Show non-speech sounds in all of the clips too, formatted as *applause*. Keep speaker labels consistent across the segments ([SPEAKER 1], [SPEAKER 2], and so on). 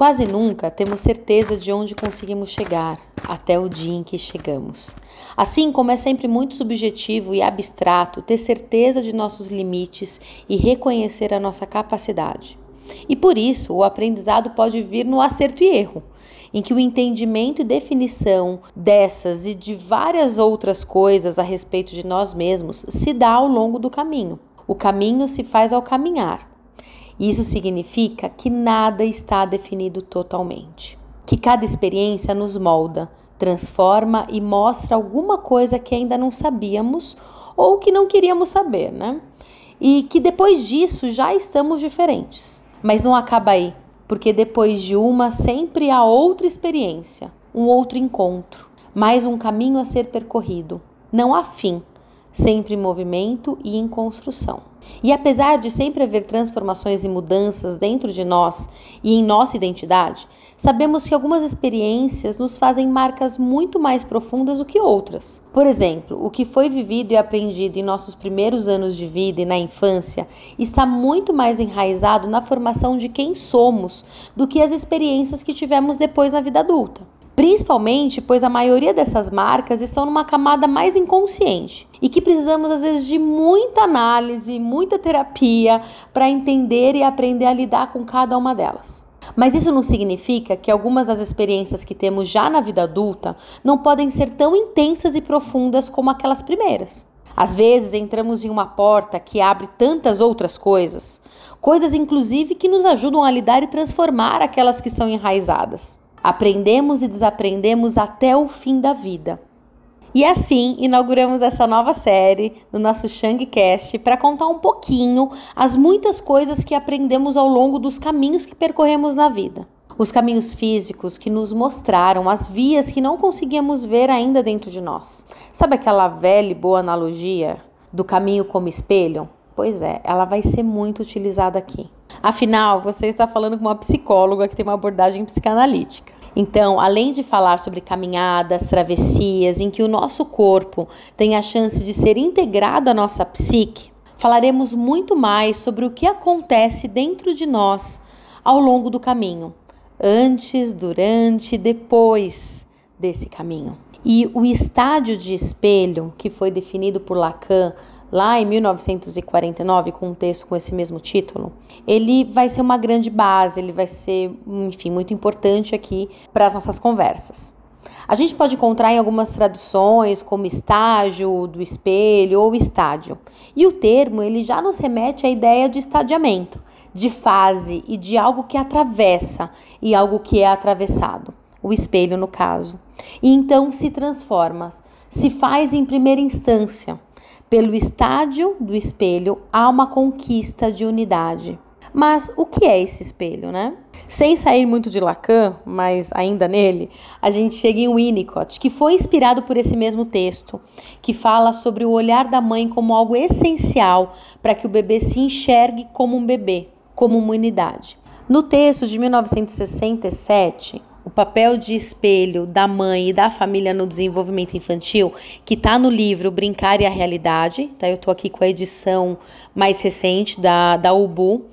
[SPEAKER 1] Quase nunca temos certeza de onde conseguimos chegar, até o dia em que chegamos. Assim como é sempre muito subjetivo e abstrato ter certeza de nossos limites e reconhecer a nossa capacidade. E por isso, o aprendizado pode vir no acerto e erro, em que o entendimento e definição dessas e de várias outras coisas a respeito de nós mesmos se dá ao longo do caminho. O caminho se faz ao caminhar. Isso significa que nada está definido totalmente. Que cada experiência nos molda, transforma e mostra alguma coisa que ainda não sabíamos ou que não queríamos saber, né? E que depois disso já estamos diferentes. Mas não acaba aí, porque depois de uma sempre há outra experiência, um outro encontro, mais um caminho a ser percorrido. Não há fim, sempre em movimento e em construção. E apesar de sempre haver transformações e mudanças dentro de nós e em nossa identidade, sabemos que algumas experiências nos fazem marcas muito mais profundas do que outras. Por exemplo, o que foi vivido e aprendido em nossos primeiros anos de vida e na infância está muito mais enraizado na formação de quem somos do que as experiências que tivemos depois na vida adulta. Principalmente pois a maioria dessas marcas estão numa camada mais inconsciente e que precisamos às vezes de muita análise, muita terapia para entender e aprender a lidar com cada uma delas. Mas isso não significa que algumas das experiências que temos já na vida adulta não podem ser tão intensas e profundas como aquelas primeiras. Às vezes entramos em uma porta que abre tantas outras coisas, coisas inclusive que nos ajudam a lidar e transformar aquelas que são enraizadas. Aprendemos e desaprendemos até o fim da vida. E assim inauguramos essa nova série no nosso Shangcast para contar um pouquinho as muitas coisas que aprendemos ao longo dos caminhos que percorremos na vida. Os caminhos físicos que nos mostraram as vias que não conseguíamos ver ainda dentro de nós. Sabe aquela velha e boa analogia do caminho como espelho? Pois é, ela vai ser muito utilizada aqui. Afinal, você está falando com uma psicóloga que tem uma abordagem psicanalítica. Então, além de falar sobre caminhadas, travessias, em que o nosso corpo tem a chance de ser integrado à nossa psique, falaremos muito mais sobre o que acontece dentro de nós ao longo do caminho, antes, durante e depois desse caminho. E o estádio de espelho, que foi definido por Lacan lá em 1949, com um texto com esse mesmo título, ele vai ser uma grande base, ele vai ser, enfim, muito importante aqui para as nossas conversas. A gente pode encontrar em algumas traduções como estágio do espelho ou estádio. E o termo ele já nos remete à ideia de estadiamento, de fase e de algo que atravessa e algo que é atravessado. O espelho, no caso. E então se transforma, se faz em primeira instância pelo estádio do espelho há uma conquista de unidade. Mas o que é esse espelho, né? Sem sair muito de Lacan, mas ainda nele, a gente chega em Winnicott, que foi inspirado por esse mesmo texto, que fala sobre o olhar da mãe como algo essencial para que o bebê se enxergue como um bebê, como uma unidade. No texto de 1967, o papel de espelho da mãe e da família no desenvolvimento infantil, que está no livro Brincar e a Realidade, tá? Eu estou aqui com a edição mais recente da, da UBU.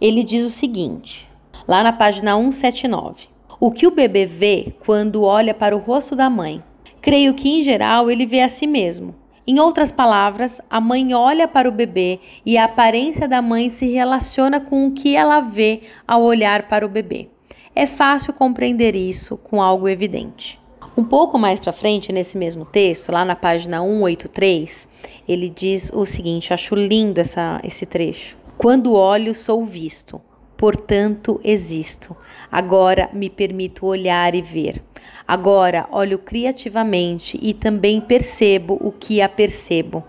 [SPEAKER 1] Ele diz o seguinte, lá na página 179. O que o bebê vê quando olha para o rosto da mãe? Creio que, em geral, ele vê a si mesmo. Em outras palavras, a mãe olha para o bebê e a aparência da mãe se relaciona com o que ela vê ao olhar para o bebê. É fácil compreender isso com algo evidente. Um pouco mais para frente, nesse mesmo texto, lá na página 183, ele diz o seguinte: acho lindo essa, esse trecho. Quando olho, sou visto, portanto existo. Agora me permito olhar e ver. Agora olho criativamente e também percebo o que apercebo.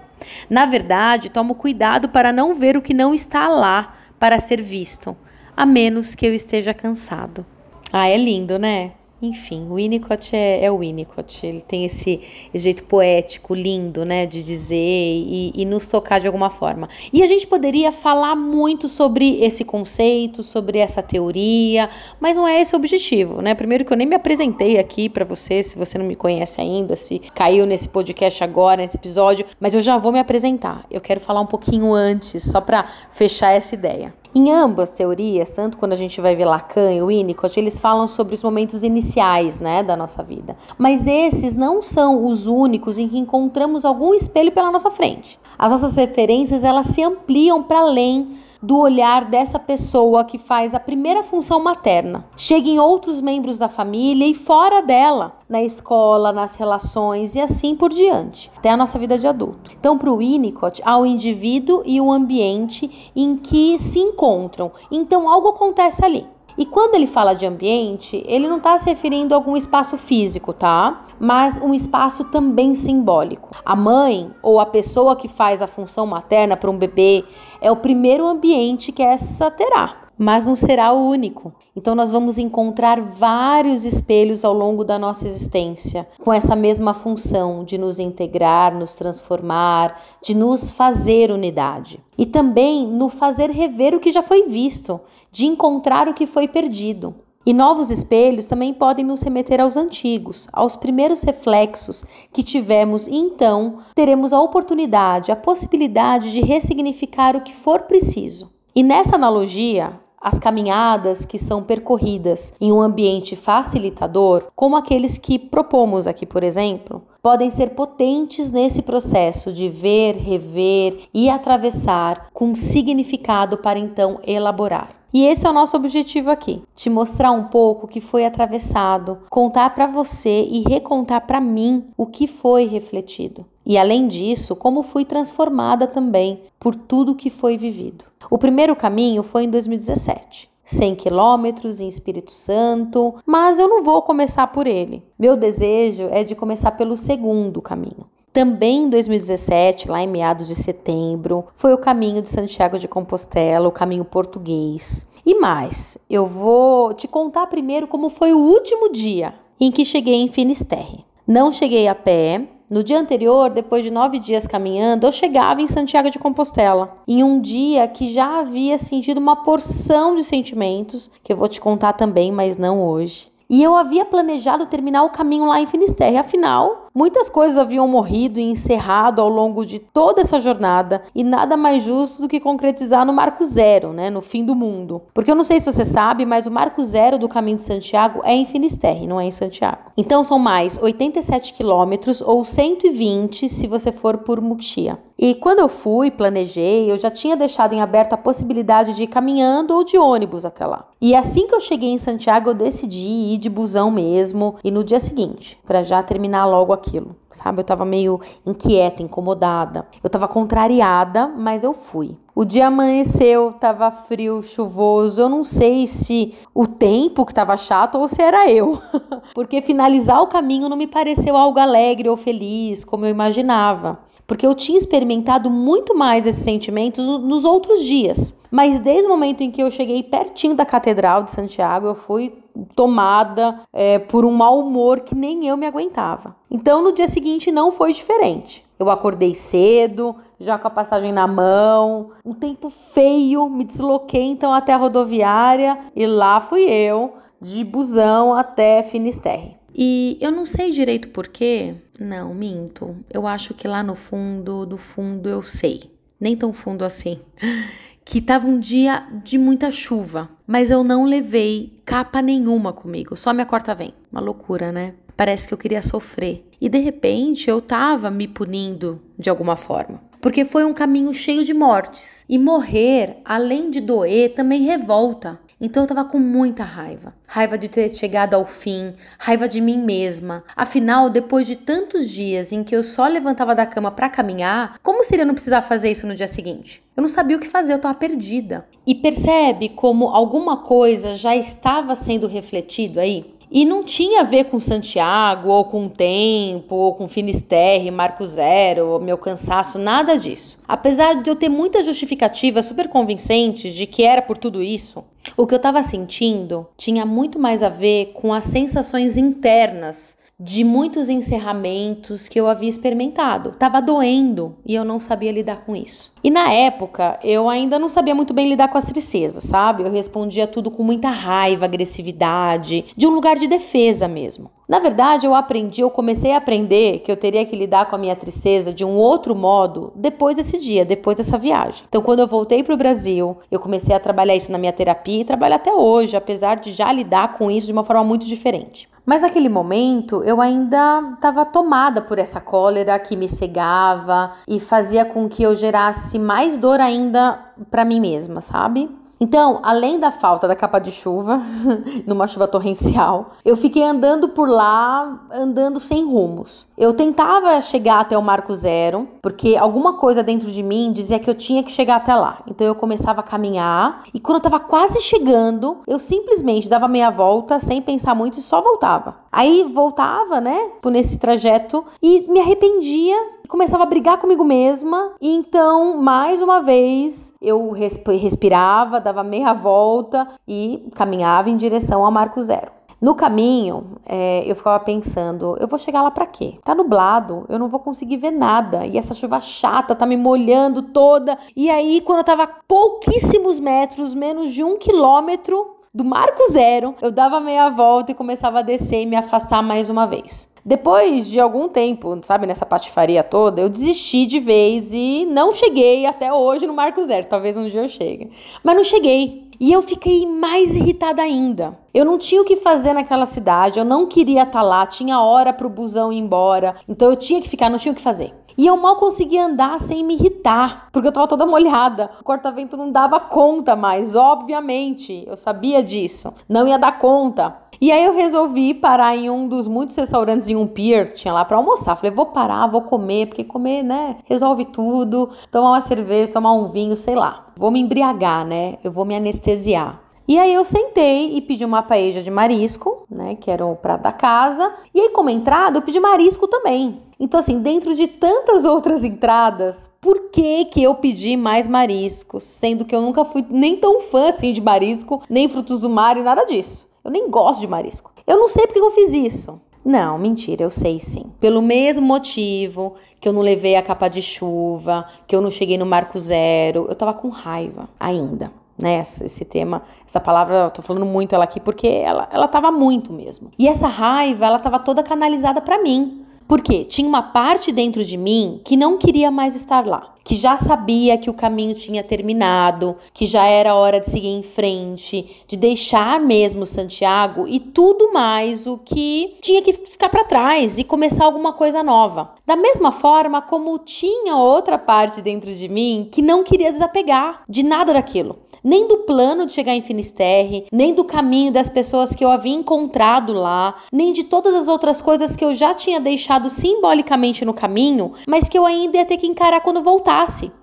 [SPEAKER 1] Na verdade, tomo cuidado para não ver o que não está lá para ser visto, a menos que eu esteja cansado. Ah, é lindo, né? Enfim, o Winnicott é, é o Winnicott. Ele tem esse, esse, jeito poético, lindo, né, de dizer e, e, nos tocar de alguma forma. E a gente poderia falar muito sobre esse conceito, sobre essa teoria, mas não é esse o objetivo, né? Primeiro que eu nem me apresentei aqui para você, se você não me conhece ainda, se caiu nesse podcast agora, nesse episódio, mas eu já vou me apresentar. Eu quero falar um pouquinho antes, só para fechar essa ideia. Em ambas teorias, tanto quando a gente vai ver Lacan e Winnicott, eles falam sobre os momentos iniciais, né, da nossa vida. Mas esses não são os únicos em que encontramos algum espelho pela nossa frente. As nossas referências, elas se ampliam para além do olhar dessa pessoa que faz a primeira função materna. Chega em outros membros da família e fora dela, na escola, nas relações e assim por diante, até a nossa vida de adulto. Então, para o Winnicott, há o indivíduo e o ambiente em que se encontram. Então, algo acontece ali. E quando ele fala de ambiente, ele não está se referindo a algum espaço físico, tá? Mas um espaço também simbólico. A mãe ou a pessoa que faz a função materna para um bebê é o primeiro ambiente que essa terá mas não será o único. Então, nós vamos encontrar vários espelhos ao longo da nossa existência, com essa mesma função de nos integrar, nos transformar, de nos fazer unidade. E também no fazer rever o que já foi visto, de encontrar o que foi perdido. E novos espelhos também podem nos remeter aos antigos, aos primeiros reflexos que tivemos, e então teremos a oportunidade, a possibilidade de ressignificar o que for preciso. E nessa analogia, as caminhadas que são percorridas em um ambiente facilitador, como aqueles que propomos aqui, por exemplo, podem ser potentes nesse processo de ver, rever e atravessar com significado para então elaborar. E esse é o nosso objetivo aqui: te mostrar um pouco o que foi atravessado, contar para você e recontar para mim o que foi refletido. E além disso, como fui transformada também por tudo que foi vivido. O primeiro caminho foi em 2017. 100 quilômetros em Espírito Santo, mas eu não vou começar por ele. Meu desejo é de começar pelo segundo caminho. Também em 2017, lá em meados de setembro, foi o caminho de Santiago de Compostela, o caminho português. E mais, eu vou te contar primeiro como foi o último dia em que cheguei em Finisterre. Não cheguei a pé. No dia anterior, depois de nove dias caminhando, eu chegava em Santiago de Compostela. Em um dia que já havia sentido uma porção de sentimentos, que eu vou te contar também, mas não hoje. E eu havia planejado terminar o caminho lá em Finisterre. Afinal, Muitas coisas haviam morrido e encerrado ao longo de toda essa jornada, e nada mais justo do que concretizar no marco zero, né, no fim do mundo. Porque eu não sei se você sabe, mas o marco zero do caminho de Santiago é em Finisterre, não é em Santiago. Então são mais 87 quilômetros ou 120 se você for por Muxia. E quando eu fui, planejei, eu já tinha deixado em aberto a possibilidade de ir caminhando ou de ônibus até lá. E assim que eu cheguei em Santiago, eu decidi ir de busão mesmo e no dia seguinte, para já terminar logo aquilo, sabe? Eu tava meio inquieta, incomodada. Eu tava contrariada, mas eu fui. O dia amanheceu, tava frio, chuvoso. Eu não sei se o tempo que tava chato ou se era eu. *laughs* Porque finalizar o caminho não me pareceu algo alegre ou feliz, como eu imaginava porque eu tinha experimentado muito mais esses sentimentos nos outros dias. Mas desde o momento em que eu cheguei pertinho da Catedral de Santiago, eu fui tomada é, por um mau humor que nem eu me aguentava. Então no dia seguinte não foi diferente. Eu acordei cedo, já com a passagem na mão, um tempo feio, me desloquei então até a rodoviária e lá fui eu, de busão até Finisterre. E eu não sei direito porquê, não, minto. Eu acho que lá no fundo, do fundo, eu sei. Nem tão fundo assim. *laughs* Que tava um dia de muita chuva, mas eu não levei capa nenhuma comigo, só minha corta-vento. Uma loucura, né? Parece que eu queria sofrer. E de repente eu tava me punindo de alguma forma. Porque foi um caminho cheio de mortes. E morrer, além de doer, também revolta. Então eu tava com muita raiva. Raiva de ter chegado ao fim, raiva de mim mesma. Afinal, depois de tantos dias em que eu só levantava da cama para caminhar, como seria não precisar fazer isso no dia seguinte? Eu não sabia o que fazer, eu tava perdida. E percebe como alguma coisa já estava sendo refletido aí? E não tinha a ver com Santiago, ou com tempo, ou com Finisterre, Marco Zero, ou meu cansaço, nada disso. Apesar de eu ter muitas justificativas super convincentes de que era por tudo isso, o que eu estava sentindo tinha muito mais a ver com as sensações internas de muitos encerramentos que eu havia experimentado. Tava doendo e eu não sabia lidar com isso. E na época, eu ainda não sabia muito bem lidar com as tristezas, sabe? Eu respondia tudo com muita raiva, agressividade, de um lugar de defesa mesmo. Na verdade, eu aprendi, eu comecei a aprender que eu teria que lidar com a minha tristeza de um outro modo depois desse dia, depois dessa viagem. Então, quando eu voltei para o Brasil, eu comecei a trabalhar isso na minha terapia e trabalho até hoje, apesar de já lidar com isso de uma forma muito diferente. Mas naquele momento eu ainda estava tomada por essa cólera que me cegava e fazia com que eu gerasse mais dor ainda para mim mesma, sabe? Então, além da falta da capa de chuva, *laughs* numa chuva torrencial, eu fiquei andando por lá, andando sem rumos. Eu tentava chegar até o marco zero, porque alguma coisa dentro de mim dizia que eu tinha que chegar até lá. Então eu começava a caminhar e quando eu tava quase chegando, eu simplesmente dava meia volta sem pensar muito e só voltava. Aí voltava, né, por nesse trajeto e me arrependia começava a brigar comigo mesma. E então, mais uma vez, eu respirava, dava meia volta e caminhava em direção ao marco zero. No caminho, é, eu ficava pensando, eu vou chegar lá para quê? Tá nublado, eu não vou conseguir ver nada. E essa chuva chata tá me molhando toda. E aí, quando eu tava pouquíssimos metros, menos de um quilômetro do marco zero, eu dava meia volta e começava a descer e me afastar mais uma vez. Depois de algum tempo, sabe, nessa patifaria toda, eu desisti de vez e não cheguei até hoje no Marco Zero. Talvez um dia eu chegue. Mas não cheguei. E eu fiquei mais irritada ainda. Eu não tinha o que fazer naquela cidade, eu não queria estar tá lá, tinha hora pro busão ir embora, então eu tinha que ficar, não tinha o que fazer. E eu mal conseguia andar sem me irritar, porque eu tava toda molhada. O corta-vento não dava conta mais, obviamente. Eu sabia disso. Não ia dar conta. E aí eu resolvi parar em um dos muitos restaurantes em um pier que tinha lá para almoçar. Falei, vou parar, vou comer, porque comer, né, resolve tudo. Tomar uma cerveja, tomar um vinho, sei lá. Vou me embriagar, né? Eu vou me anestesiar. E aí eu sentei e pedi uma paeja de marisco, né, que era o prato da casa. E aí como entrada eu pedi marisco também. Então assim, dentro de tantas outras entradas, por que que eu pedi mais mariscos, sendo que eu nunca fui nem tão fã assim de marisco, nem frutos do mar e nada disso. Eu nem gosto de marisco. Eu não sei porque eu fiz isso. Não, mentira, eu sei sim. Pelo mesmo motivo que eu não levei a capa de chuva, que eu não cheguei no marco zero, eu tava com raiva ainda né? Esse tema, essa palavra, eu tô falando muito ela aqui porque ela, ela tava muito mesmo. E essa raiva, ela tava toda canalizada para mim. Porque tinha uma parte dentro de mim que não queria mais estar lá, que já sabia que o caminho tinha terminado, que já era hora de seguir em frente, de deixar mesmo Santiago e tudo mais o que tinha que ficar para trás e começar alguma coisa nova. Da mesma forma como tinha outra parte dentro de mim que não queria desapegar de nada daquilo nem do plano de chegar em Finisterre, nem do caminho das pessoas que eu havia encontrado lá, nem de todas as outras coisas que eu já tinha deixado simbolicamente no caminho, mas que eu ainda ia ter que encarar quando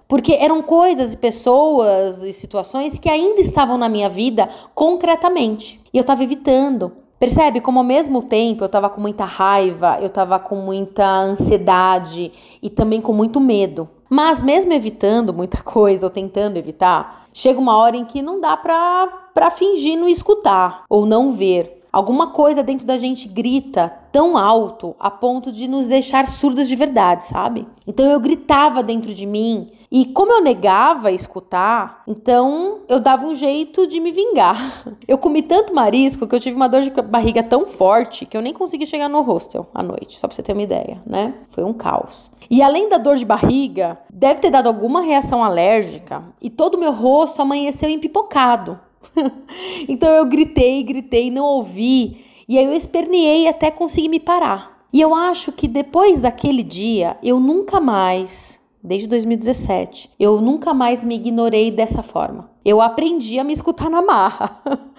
[SPEAKER 1] Porque eram coisas e pessoas e situações que ainda estavam na minha vida concretamente. E eu estava evitando. Percebe como ao mesmo tempo eu estava com muita raiva, eu estava com muita ansiedade e também com muito medo. Mas mesmo evitando muita *laughs* coisa ou tentando evitar, chega uma hora em que não dá pra, pra fingir não escutar ou não ver. Alguma coisa dentro da gente grita tão alto a ponto de nos deixar surdos de verdade, sabe? Então eu gritava dentro de mim e como eu negava escutar, então eu dava um jeito de me vingar. *laughs* Eu comi tanto marisco que eu tive uma dor de barriga tão forte que eu nem consegui chegar no hostel à noite, só pra você ter uma ideia, né? Foi um caos. E além da dor de barriga, deve ter dado alguma reação alérgica e todo o meu rosto amanheceu empipocado. *laughs* então eu gritei, gritei, não ouvi, e aí eu esperneei até conseguir me parar. E eu acho que depois daquele dia, eu nunca mais desde 2017. Eu nunca mais me ignorei dessa forma. Eu aprendi a me escutar na marra. *laughs*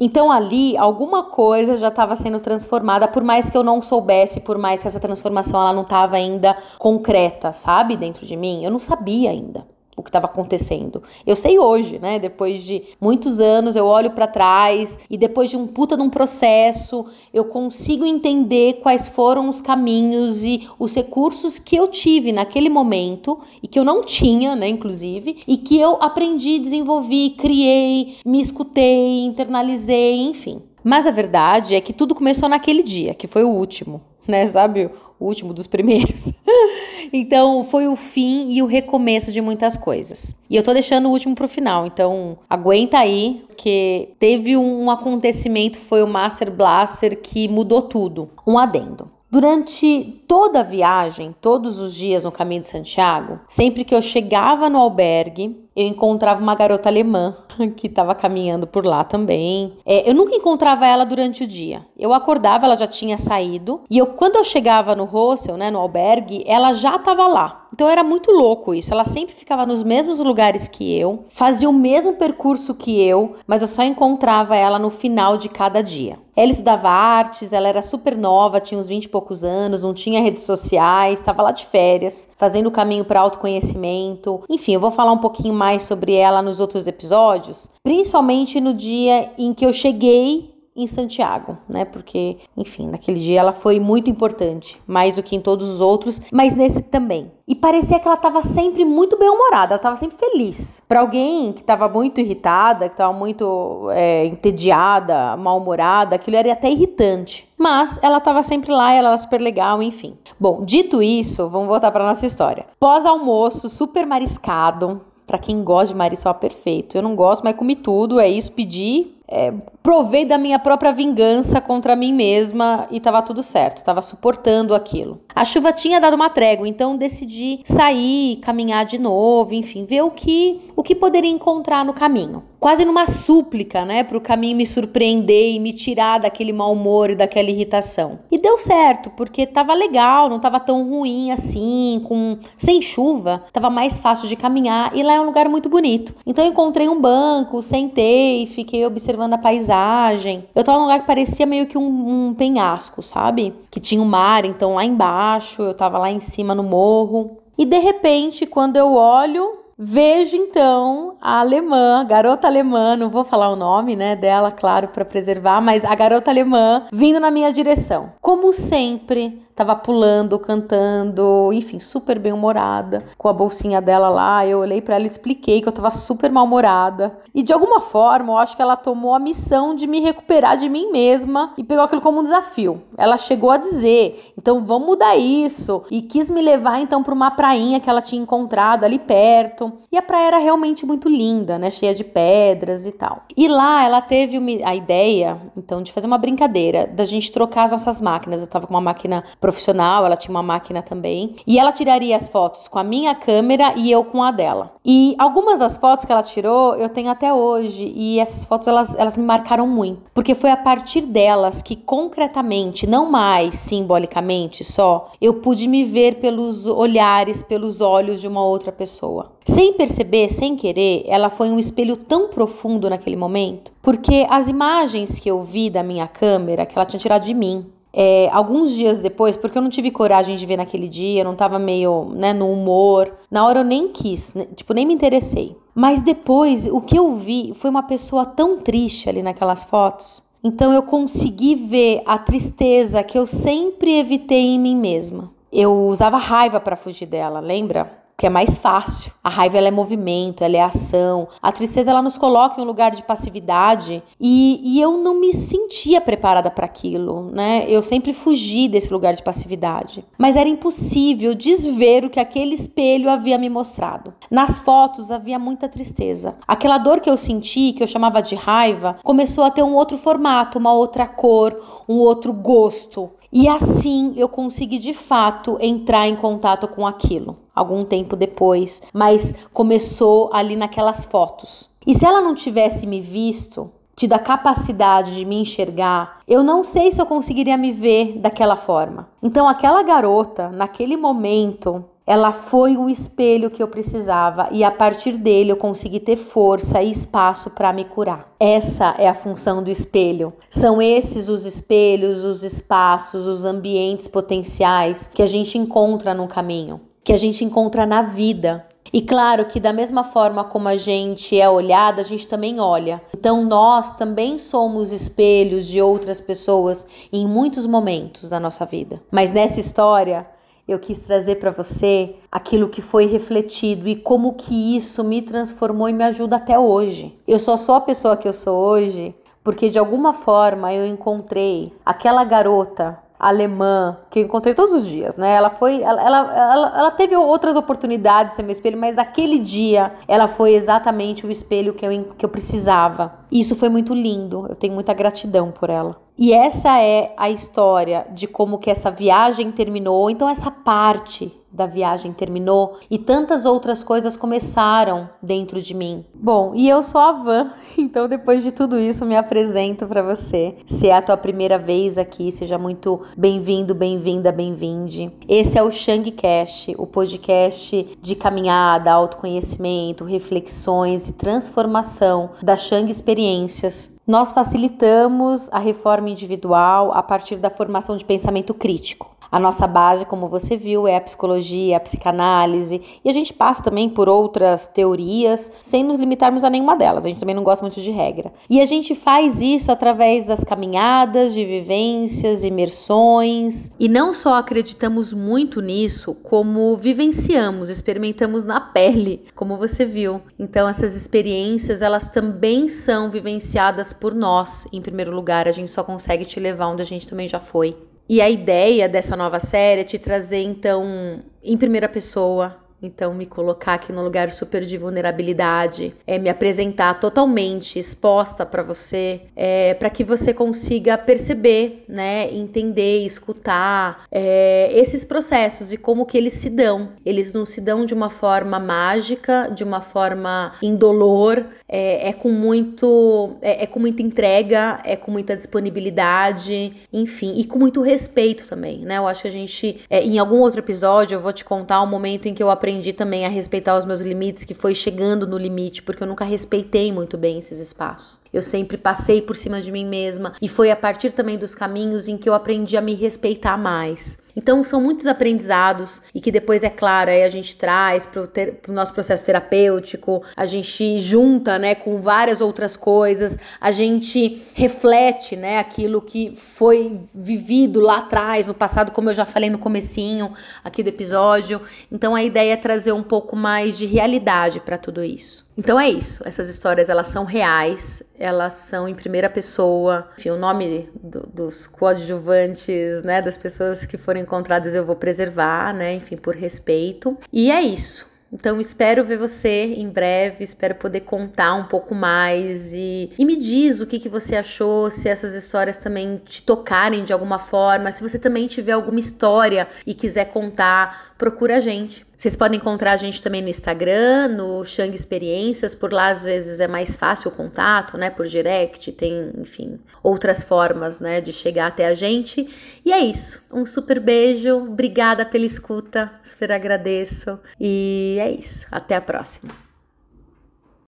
[SPEAKER 1] Então ali alguma coisa já estava sendo transformada, por mais que eu não soubesse, por mais que essa transformação ela não estava ainda concreta, sabe, dentro de mim, eu não sabia ainda o que estava acontecendo. Eu sei hoje, né? Depois de muitos anos, eu olho para trás e depois de um puta de um processo, eu consigo entender quais foram os caminhos e os recursos que eu tive naquele momento e que eu não tinha, né, inclusive, e que eu aprendi, desenvolvi, criei, me escutei, internalizei, enfim. Mas a verdade é que tudo começou naquele dia, que foi o último. Né? Sabe? O último dos primeiros. *laughs* então, foi o fim e o recomeço de muitas coisas. E eu tô deixando o último pro final, então aguenta aí, que teve um acontecimento, foi o Master Blaster que mudou tudo. Um adendo. Durante toda a viagem, todos os dias no caminho de Santiago, sempre que eu chegava no albergue, eu encontrava uma garota alemã *laughs* que estava caminhando por lá também. É, eu nunca encontrava ela durante o dia. Eu acordava, ela já tinha saído. E eu, quando eu chegava no hostel, né, no albergue, ela já estava lá. Então era muito louco isso. Ela sempre ficava nos mesmos lugares que eu, fazia o mesmo percurso que eu, mas eu só encontrava ela no final de cada dia. Ela estudava artes, ela era super nova, tinha uns 20 e poucos anos, não tinha redes sociais, estava lá de férias, fazendo o caminho para autoconhecimento. Enfim, eu vou falar um pouquinho mais sobre ela nos outros episódios, principalmente no dia em que eu cheguei em Santiago, né? Porque, enfim, naquele dia ela foi muito importante, mais do que em todos os outros, mas nesse também. E parecia que ela estava sempre muito bem-humorada, ela estava sempre feliz. Para alguém que estava muito irritada, que estava muito é, entediada, mal-humorada, aquilo era até irritante. Mas ela estava sempre lá, ela era super legal, enfim. Bom, dito isso, vamos voltar para nossa história. Pós-almoço, super mariscado, para quem gosta de mariscal perfeito. Eu não gosto, mas comi tudo, é isso, pedi, é, provei da minha própria vingança contra mim mesma e tava tudo certo, tava suportando aquilo. A chuva tinha dado uma trégua, então decidi sair, caminhar de novo, enfim, ver o que o que poderia encontrar no caminho. Quase numa súplica, né, para o caminho me surpreender e me tirar daquele mau humor e daquela irritação. E deu certo, porque tava legal, não tava tão ruim assim, com sem chuva, tava mais fácil de caminhar e lá é um lugar muito bonito. Então encontrei um banco, sentei, fiquei observando a paisagem. Eu tava num lugar que parecia meio que um, um penhasco, sabe? Que tinha o um mar, então lá embaixo, eu tava lá em cima no morro. E de repente, quando eu olho, Vejo então a alemã, a garota alemã, não vou falar o nome, né, dela, claro, para preservar, mas a garota alemã vindo na minha direção. Como sempre, tava pulando, cantando, enfim, super bem humorada, com a bolsinha dela lá. Eu olhei para ela e expliquei que eu tava super mal-humorada. E de alguma forma, eu acho que ela tomou a missão de me recuperar de mim mesma e pegou aquilo como um desafio. Ela chegou a dizer: "Então vamos mudar isso" e quis me levar então para uma prainha que ela tinha encontrado ali perto. E a praia era realmente muito linda, né, cheia de pedras e tal. E lá ela teve a ideia, então, de fazer uma brincadeira, da gente trocar as nossas máquinas. Eu tava com uma máquina profissional, ela tinha uma máquina também. E ela tiraria as fotos com a minha câmera e eu com a dela. E algumas das fotos que ela tirou eu tenho até hoje. E essas fotos elas, elas me marcaram muito. Porque foi a partir delas que concretamente, não mais simbolicamente só, eu pude me ver pelos olhares, pelos olhos de uma outra pessoa. Sem perceber, sem querer, ela foi um espelho tão profundo naquele momento, porque as imagens que eu vi da minha câmera, que ela tinha tirado de mim, é, alguns dias depois, porque eu não tive coragem de ver naquele dia, eu não tava meio, né, no humor. Na hora eu nem quis, né, tipo, nem me interessei. Mas depois, o que eu vi foi uma pessoa tão triste ali naquelas fotos. Então eu consegui ver a tristeza que eu sempre evitei em mim mesma. Eu usava raiva para fugir dela, lembra? Que é mais fácil. A raiva ela é movimento, ela é ação. A tristeza ela nos coloca em um lugar de passividade e, e eu não me sentia preparada para aquilo, né? Eu sempre fugi desse lugar de passividade. Mas era impossível desver o que aquele espelho havia me mostrado. Nas fotos havia muita tristeza. Aquela dor que eu senti, que eu chamava de raiva, começou a ter um outro formato, uma outra cor, um outro gosto. E assim eu consegui de fato entrar em contato com aquilo, algum tempo depois, mas começou ali naquelas fotos. E se ela não tivesse me visto, tido a capacidade de me enxergar, eu não sei se eu conseguiria me ver daquela forma. Então, aquela garota, naquele momento, ela foi o espelho que eu precisava e a partir dele eu consegui ter força e espaço para me curar. Essa é a função do espelho. São esses os espelhos, os espaços, os ambientes potenciais que a gente encontra no caminho, que a gente encontra na vida. E claro que da mesma forma como a gente é olhada, a gente também olha. Então nós também somos espelhos de outras pessoas em muitos momentos da nossa vida. Mas nessa história, eu quis trazer para você aquilo que foi refletido e como que isso me transformou e me ajuda até hoje. Eu só sou a pessoa que eu sou hoje porque de alguma forma eu encontrei aquela garota alemã que eu encontrei todos os dias, né? Ela foi, ela, ela, ela, ela teve outras oportunidades de ser meu espelho, mas aquele dia ela foi exatamente o espelho que eu, que eu precisava. E isso foi muito lindo. Eu tenho muita gratidão por ela. E essa é a história de como que essa viagem terminou. Então essa parte da viagem terminou e tantas outras coisas começaram dentro de mim. Bom, e eu sou a Van, *laughs* então depois de tudo isso me apresento para você. Se é a tua primeira vez aqui, seja muito bem-vindo, bem-vinda, bem-vinde. Esse é o Shang Cash, o podcast de caminhada, autoconhecimento, reflexões e transformação da Shang Experiências nós facilitamos a reforma individual a partir da formação de pensamento crítico. A nossa base, como você viu, é a psicologia, a psicanálise, e a gente passa também por outras teorias, sem nos limitarmos a nenhuma delas. A gente também não gosta muito de regra. E a gente faz isso através das caminhadas, de vivências, imersões. E não só acreditamos muito nisso, como vivenciamos, experimentamos na pele, como você viu. Então essas experiências, elas também são vivenciadas por nós, em primeiro lugar. A gente só consegue te levar onde a gente também já foi. E a ideia dessa nova série é te trazer, então, em primeira pessoa, então, me colocar aqui no lugar super de vulnerabilidade, é me apresentar totalmente exposta para você, é, para que você consiga perceber, né, entender, escutar é, esses processos e como que eles se dão. Eles não se dão de uma forma mágica, de uma forma indolor, é, é com muito, é, é com muita entrega, é com muita disponibilidade, enfim, e com muito respeito também, né? Eu acho que a gente, é, em algum outro episódio, eu vou te contar um momento em que eu aprendi aprendi também a respeitar os meus limites, que foi chegando no limite, porque eu nunca respeitei muito bem esses espaços. Eu sempre passei por cima de mim mesma e foi a partir também dos caminhos em que eu aprendi a me respeitar mais. Então são muitos aprendizados e que depois, é claro, aí a gente traz para o nosso processo terapêutico, a gente junta né, com várias outras coisas, a gente reflete né, aquilo que foi vivido lá atrás, no passado, como eu já falei no comecinho aqui do episódio. Então a ideia é trazer um pouco mais de realidade para tudo isso. Então é isso, essas histórias elas são reais, elas são em primeira pessoa. Enfim, o nome do, dos coadjuvantes, né, das pessoas que foram encontradas eu vou preservar, né, enfim, por respeito. E é isso. Então espero ver você em breve, espero poder contar um pouco mais e, e me diz o que, que você achou, se essas histórias também te tocarem de alguma forma, se você também tiver alguma história e quiser contar, procura a gente. Vocês podem encontrar a gente também no Instagram, no Shang Experiências, por lá às vezes é mais fácil o contato, né, por direct, tem, enfim, outras formas, né, de chegar até a gente. E é isso. Um super beijo, obrigada pela escuta, super agradeço. E é isso. Até a próxima.